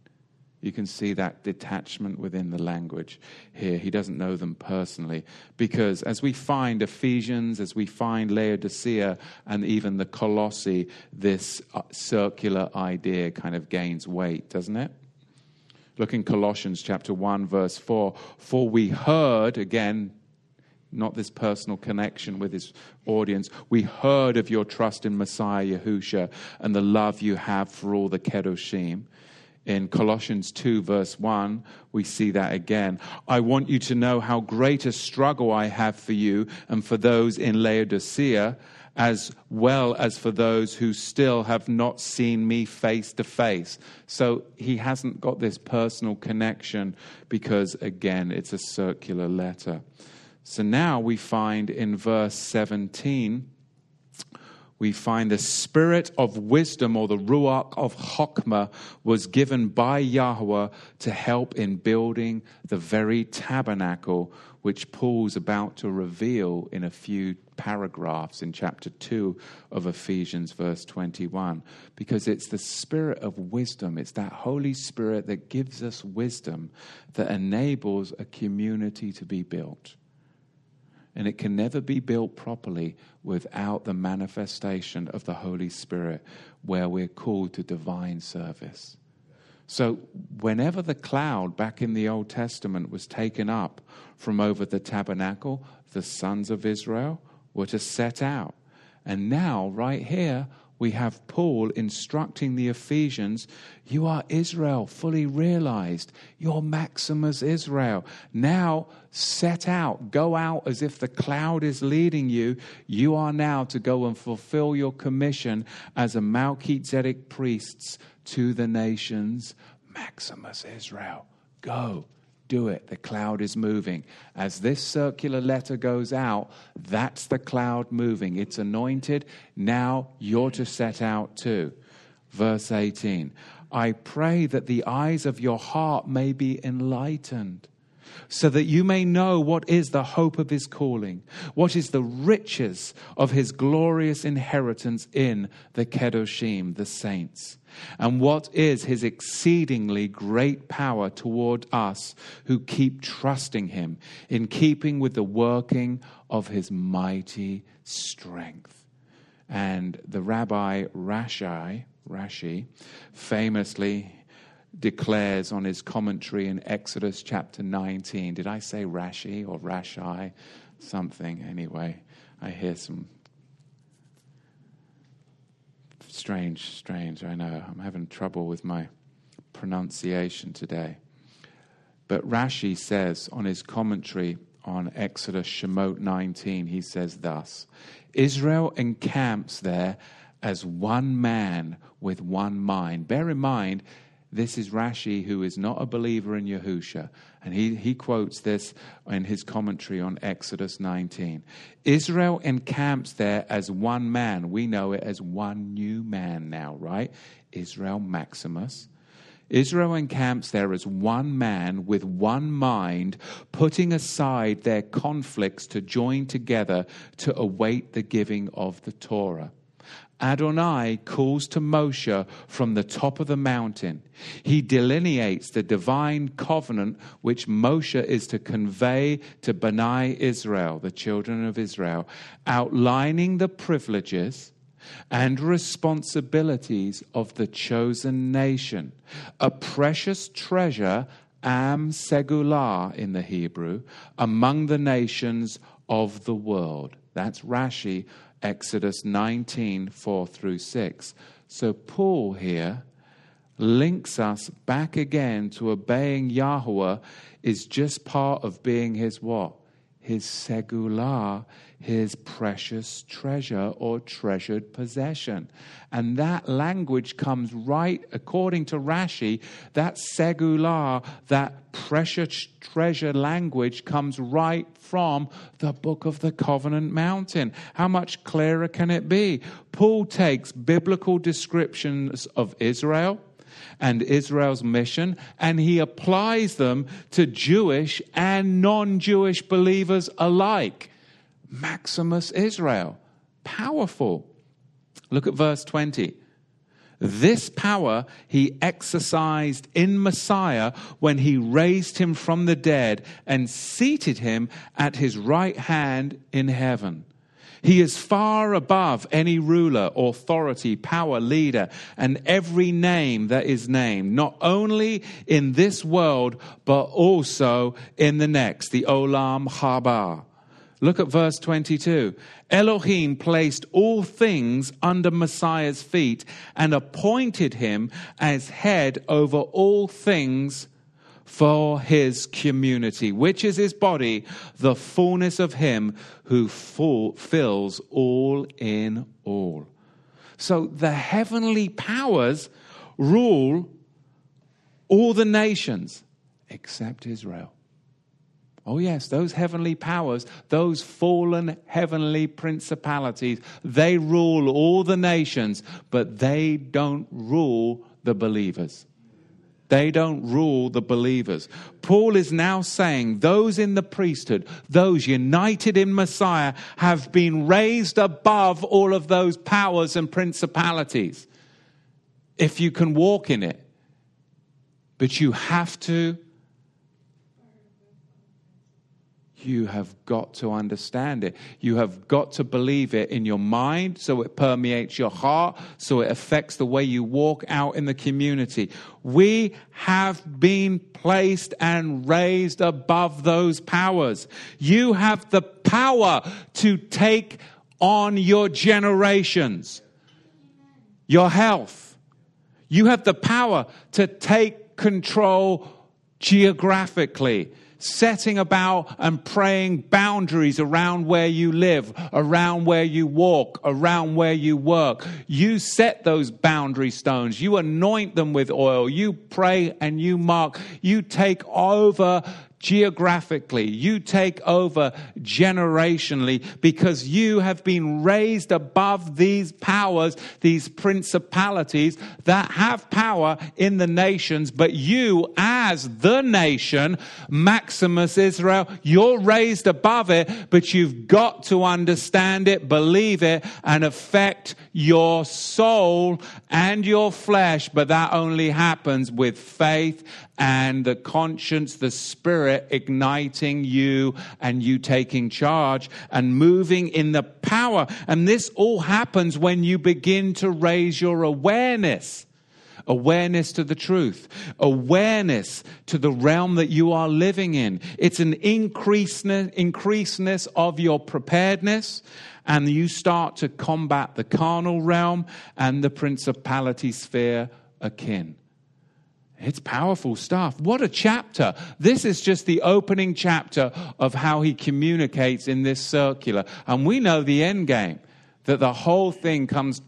You can see that detachment within the language here. He doesn't know them personally. Because as we find Ephesians, as we find Laodicea, and even the Colossi, this uh, circular idea kind of gains weight, doesn't it? Look in Colossians chapter 1, verse 4. For we heard, again, not this personal connection with his audience. We heard of your trust in Messiah Yahusha and the love you have for all the Kedoshim. In Colossians 2, verse 1, we see that again. I want you to know how great a struggle I have for you and for those in Laodicea, as well as for those who still have not seen me face to face. So he hasn't got this personal connection because, again, it's a circular letter. So now we find in verse 17, we find the spirit of wisdom or the Ruach of Chokmah was given by Yahweh to help in building the very tabernacle which Paul's about to reveal in a few paragraphs in chapter 2 of Ephesians, verse 21. Because it's the spirit of wisdom, it's that Holy Spirit that gives us wisdom that enables a community to be built. And it can never be built properly without the manifestation of the Holy Spirit, where we're called to divine service. So, whenever the cloud back in the Old Testament was taken up from over the tabernacle, the sons of Israel were to set out. And now, right here, we have Paul instructing the Ephesians you are Israel, fully realized. You're Maximus Israel. Now set out, go out as if the cloud is leading you. You are now to go and fulfill your commission as a Melchizedek priests to the nations. Maximus Israel, go do it. The cloud is moving. As this circular letter goes out, that's the cloud moving. It's anointed. Now you're to set out too. Verse 18 I pray that the eyes of your heart may be enlightened so that you may know what is the hope of his calling, what is the riches of his glorious inheritance in the Kedoshim, the saints, and what is his exceedingly great power toward us who keep trusting him in keeping with the working of his mighty strength. And the Rabbi Rashi, Rashi famously declares on his commentary in Exodus chapter 19. Did I say Rashi or Rashi? Something, anyway. I hear some strange, strange, I know. I'm having trouble with my pronunciation today. But Rashi says on his commentary on Exodus Shemot 19, he says thus Israel encamps there as one man with one mind. Bear in mind, this is Rashi, who is not a believer in Yahusha. And he, he quotes this in his commentary on Exodus 19. Israel encamps there as one man. We know it as one new man now, right? Israel Maximus. Israel encamps there as one man with one mind, putting aside their conflicts to join together to await the giving of the Torah. Adonai calls to Moshe from the top of the mountain. He delineates the divine covenant which Moshe is to convey to Bnei Israel, the children of Israel, outlining the privileges and responsibilities of the chosen nation, a precious treasure, am segulah in the Hebrew, among the nations of the world. That's Rashi Exodus 19 4 through 6. So Paul here links us back again to obeying Yahweh is just part of being his what? His segulah, his precious treasure or treasured possession. And that language comes right, according to Rashi, that segulah, that precious treasure language comes right from the book of the Covenant Mountain. How much clearer can it be? Paul takes biblical descriptions of Israel and Israel's mission, and he applies them to Jewish and non Jewish believers alike. Maximus Israel. Powerful. Look at verse 20. This power he exercised in Messiah when he raised him from the dead and seated him at his right hand in heaven. He is far above any ruler, authority, power, leader, and every name that is named, not only in this world, but also in the next, the Olam Haba. Look at verse 22. Elohim placed all things under Messiah's feet and appointed him as head over all things for his community, which is his body, the fullness of him who full, fills all in all. So the heavenly powers rule all the nations except Israel. Oh, yes, those heavenly powers, those fallen heavenly principalities, they rule all the nations, but they don't rule the believers. They don't rule the believers. Paul is now saying those in the priesthood, those united in Messiah, have been raised above all of those powers and principalities. If you can walk in it, but you have to You have got to understand it. You have got to believe it in your mind so it permeates your heart, so it affects the way you walk out in the community. We have been placed and raised above those powers. You have the power to take on your generations, your health. You have the power to take control geographically setting about and praying boundaries around where you live, around where you walk, around where you work. You set those boundary stones. You anoint them with oil. You pray and you mark. You take over geographically, you take over generationally because you have been raised above these powers, these principalities that have power in the nations. But you, as the nation, Maximus Israel, you're raised above it, but you've got to understand it, believe it, and affect your soul and your flesh. But that only happens with faith and the conscience, the spirit igniting you and you taking charge and moving in the power. And this all happens when you begin to raise your awareness awareness to the truth, awareness to the realm that you are living in. It's an increaseness, of your preparedness, and you start to combat the carnal realm and the principality sphere akin. It's powerful stuff. What a chapter. This is just the opening chapter of how he communicates in this circular. And we know the end game that the whole thing comes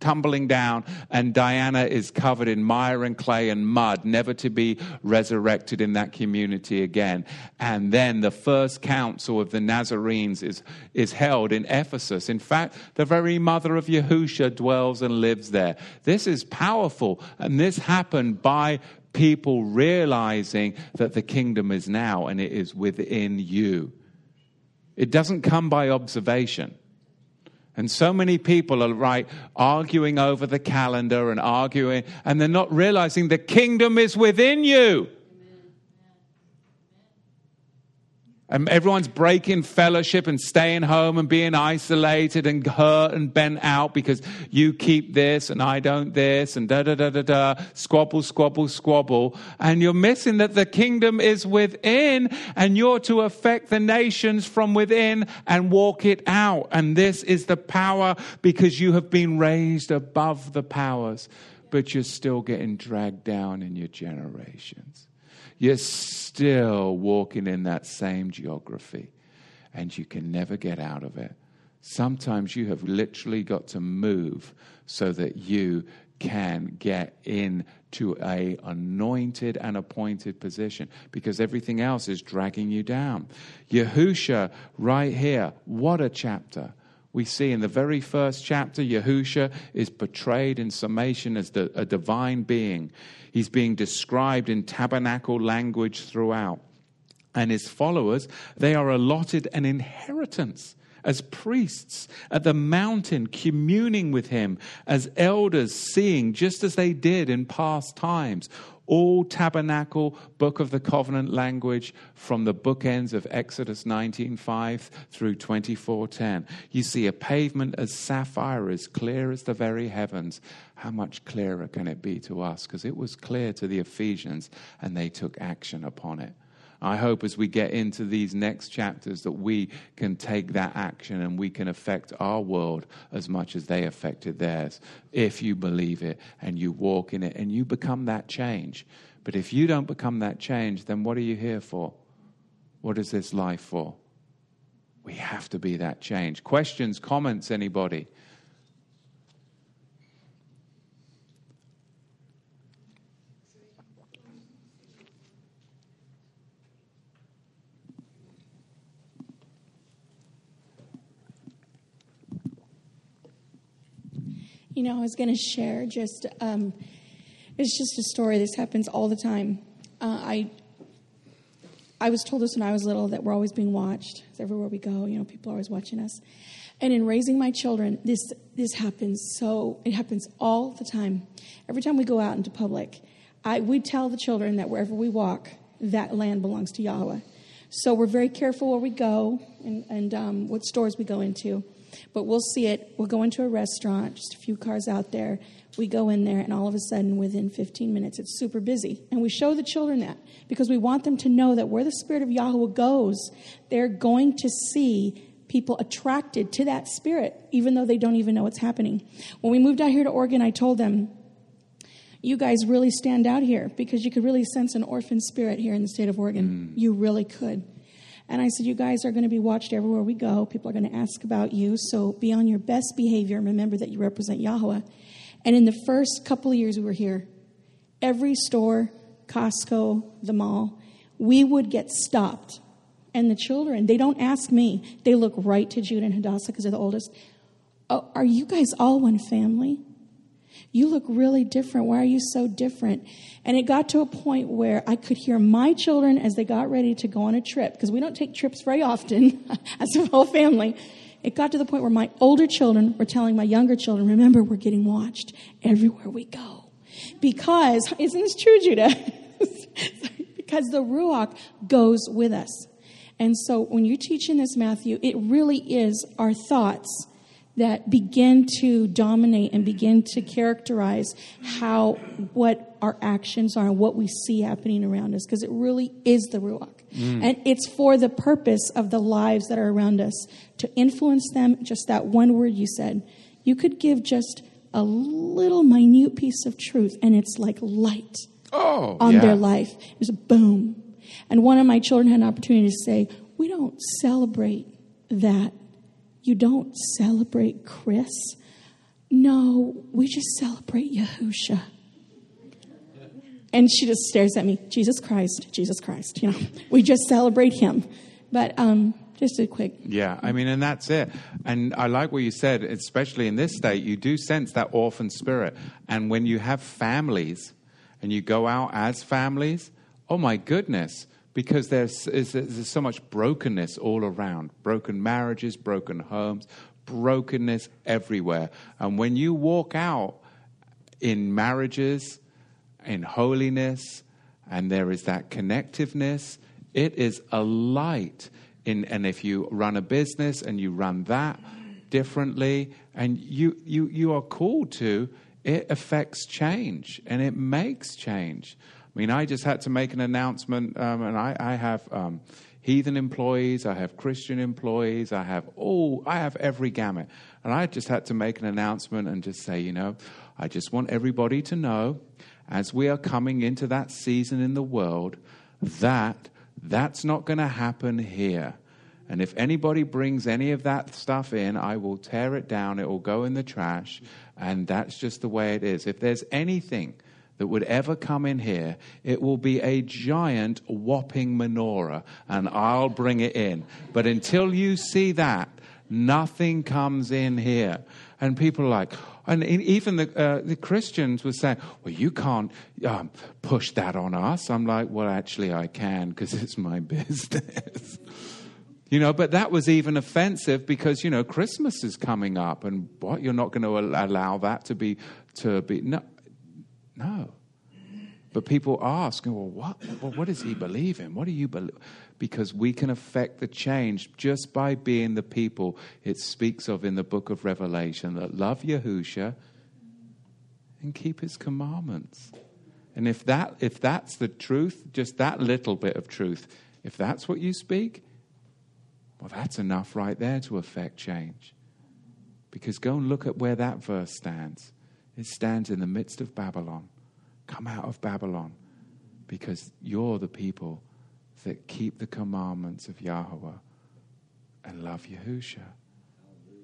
tumbling down, and Diana is covered in mire and clay and mud, never to be resurrected in that community again. And then the first council of the Nazarenes is, is held in Ephesus. In fact, the very mother of Yahusha dwells and lives there. This is powerful, and this happened by people realizing that the kingdom is now and it is within you. It doesn't come by observation. And so many people are right arguing over the calendar and arguing, and they're not realizing the kingdom is within you. And everyone's breaking fellowship and staying home and being isolated and hurt and bent out because you keep this and I don't this and da da da da da, squabble, squabble, squabble. And you're missing that the kingdom is within and you're to affect the nations from within and walk it out. And this is the power because you have been raised above the powers, but you're still getting dragged down in your generations you're still walking in that same geography and you can never get out of it. Sometimes you have literally got to move so that you can get into a anointed and appointed position because everything else is dragging you down. Yahusha, right here, what a chapter. We see in the very first chapter, Yahusha is portrayed in summation as the, a divine being. He's being described in tabernacle language throughout. And his followers, they are allotted an inheritance as priests at the mountain, communing with him, as elders, seeing just as they did in past times all tabernacle book of the covenant language from the bookends of Exodus 19:5 through 24:10. You see a pavement as sapphire, as clear as the very heavens. How much clearer can it be to us? Because it was clear to the Ephesians, and they took action upon it. I hope as we get into these next chapters that we can take that action and we can affect our world as much as they affected theirs if you believe it and you walk in it and you become that change. But if you don't become that change, then what are you here for? What is this life for? We have to be that change. Questions, comments, anybody? You know, I was going to share just, um, it's just a story. This happens all the time. Uh, I, I was told this when I was little that we're always being watched. Everywhere we go, you know, people are always watching us. And in raising my children, this this happens. So it happens all the time. Every time we go out into public, I we tell the children that wherever we walk, that land belongs to Yahweh. So we're very careful where we go and, and um, what stores we go into. But we'll see it. We'll go into a restaurant, just a few cars out there. We go in there, and all of a sudden, within 15 minutes, it's super busy. And we show the children that because we want them to know that where the Spirit of Yahweh goes, they're going to see people attracted to that Spirit, even though they don't even know what's happening. When we moved out here to Oregon, I told them, you guys really stand out here because you could really sense an orphan spirit here in the state of Oregon. Mm. You really could. And I said, You guys are going to be watched everywhere we go. People are going to ask about you. So be on your best behavior. Remember that you represent Yahweh. And in the first couple of years we were here, every store, Costco, the mall, we would get stopped. And the children, they don't ask me. They look right to Judah and Hadassah because they're the oldest. Oh, are you guys all one family? You look really different. Why are you so different? And it got to a point where I could hear my children as they got ready to go on a trip, because we don't take trips very often as a whole family. It got to the point where my older children were telling my younger children, remember, we're getting watched everywhere we go. Because, isn't this true, Judah? because the Ruach goes with us. And so when you're teaching this, Matthew, it really is our thoughts that begin to dominate and begin to characterize how what our actions are and what we see happening around us because it really is the ruach. Mm. and it's for the purpose of the lives that are around us to influence them. Just that one word you said. You could give just a little minute piece of truth and it's like light oh, on yeah. their life. It's a boom. And one of my children had an opportunity to say we don't celebrate that you don't celebrate Chris. No, we just celebrate Yahusha. And she just stares at me, Jesus Christ, Jesus Christ. You know, we just celebrate him. But um, just a quick. Yeah, I mean, and that's it. And I like what you said, especially in this state, you do sense that orphan spirit. And when you have families and you go out as families, oh my goodness, because there's, there's so much brokenness all around broken marriages, broken homes, brokenness everywhere. And when you walk out in marriages, in holiness, and there is that connectiveness, it is a light. In, and if you run a business and you run that differently, and you, you, you are called to, it affects change and it makes change. I mean, I just had to make an announcement, um, and I, I have um, heathen employees, I have Christian employees, I have all, I have every gamut. And I just had to make an announcement and just say, you know, I just want everybody to know as we are coming into that season in the world that that's not going to happen here. And if anybody brings any of that stuff in, I will tear it down. It will go in the trash. And that's just the way it is. If there's anything that would ever come in here, it will be a giant whopping menorah, and I'll bring it in. But until you see that, nothing comes in here. And people are like, and even the, uh, the Christians were saying, well, you can't um, push that on us. I'm like, well, actually, I can because it's my business. You know, but that was even offensive because, you know, Christmas is coming up and what, you're not going to allow that to be, to be, no, no. But people ask, well, what, well, what does he believe in? What do you believe? Because we can affect the change just by being the people it speaks of in the book of Revelation that love Yahusha and keep his commandments. And if that if that's the truth, just that little bit of truth, if that's what you speak, well, that's enough right there to affect change. Because go and look at where that verse stands. It stands in the midst of Babylon. Come out of Babylon because you're the people that keep the commandments of Yahweh and love Yahusha.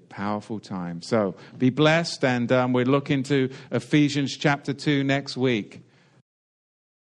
Powerful time. So be blessed, and um, we're looking to Ephesians chapter 2 next week.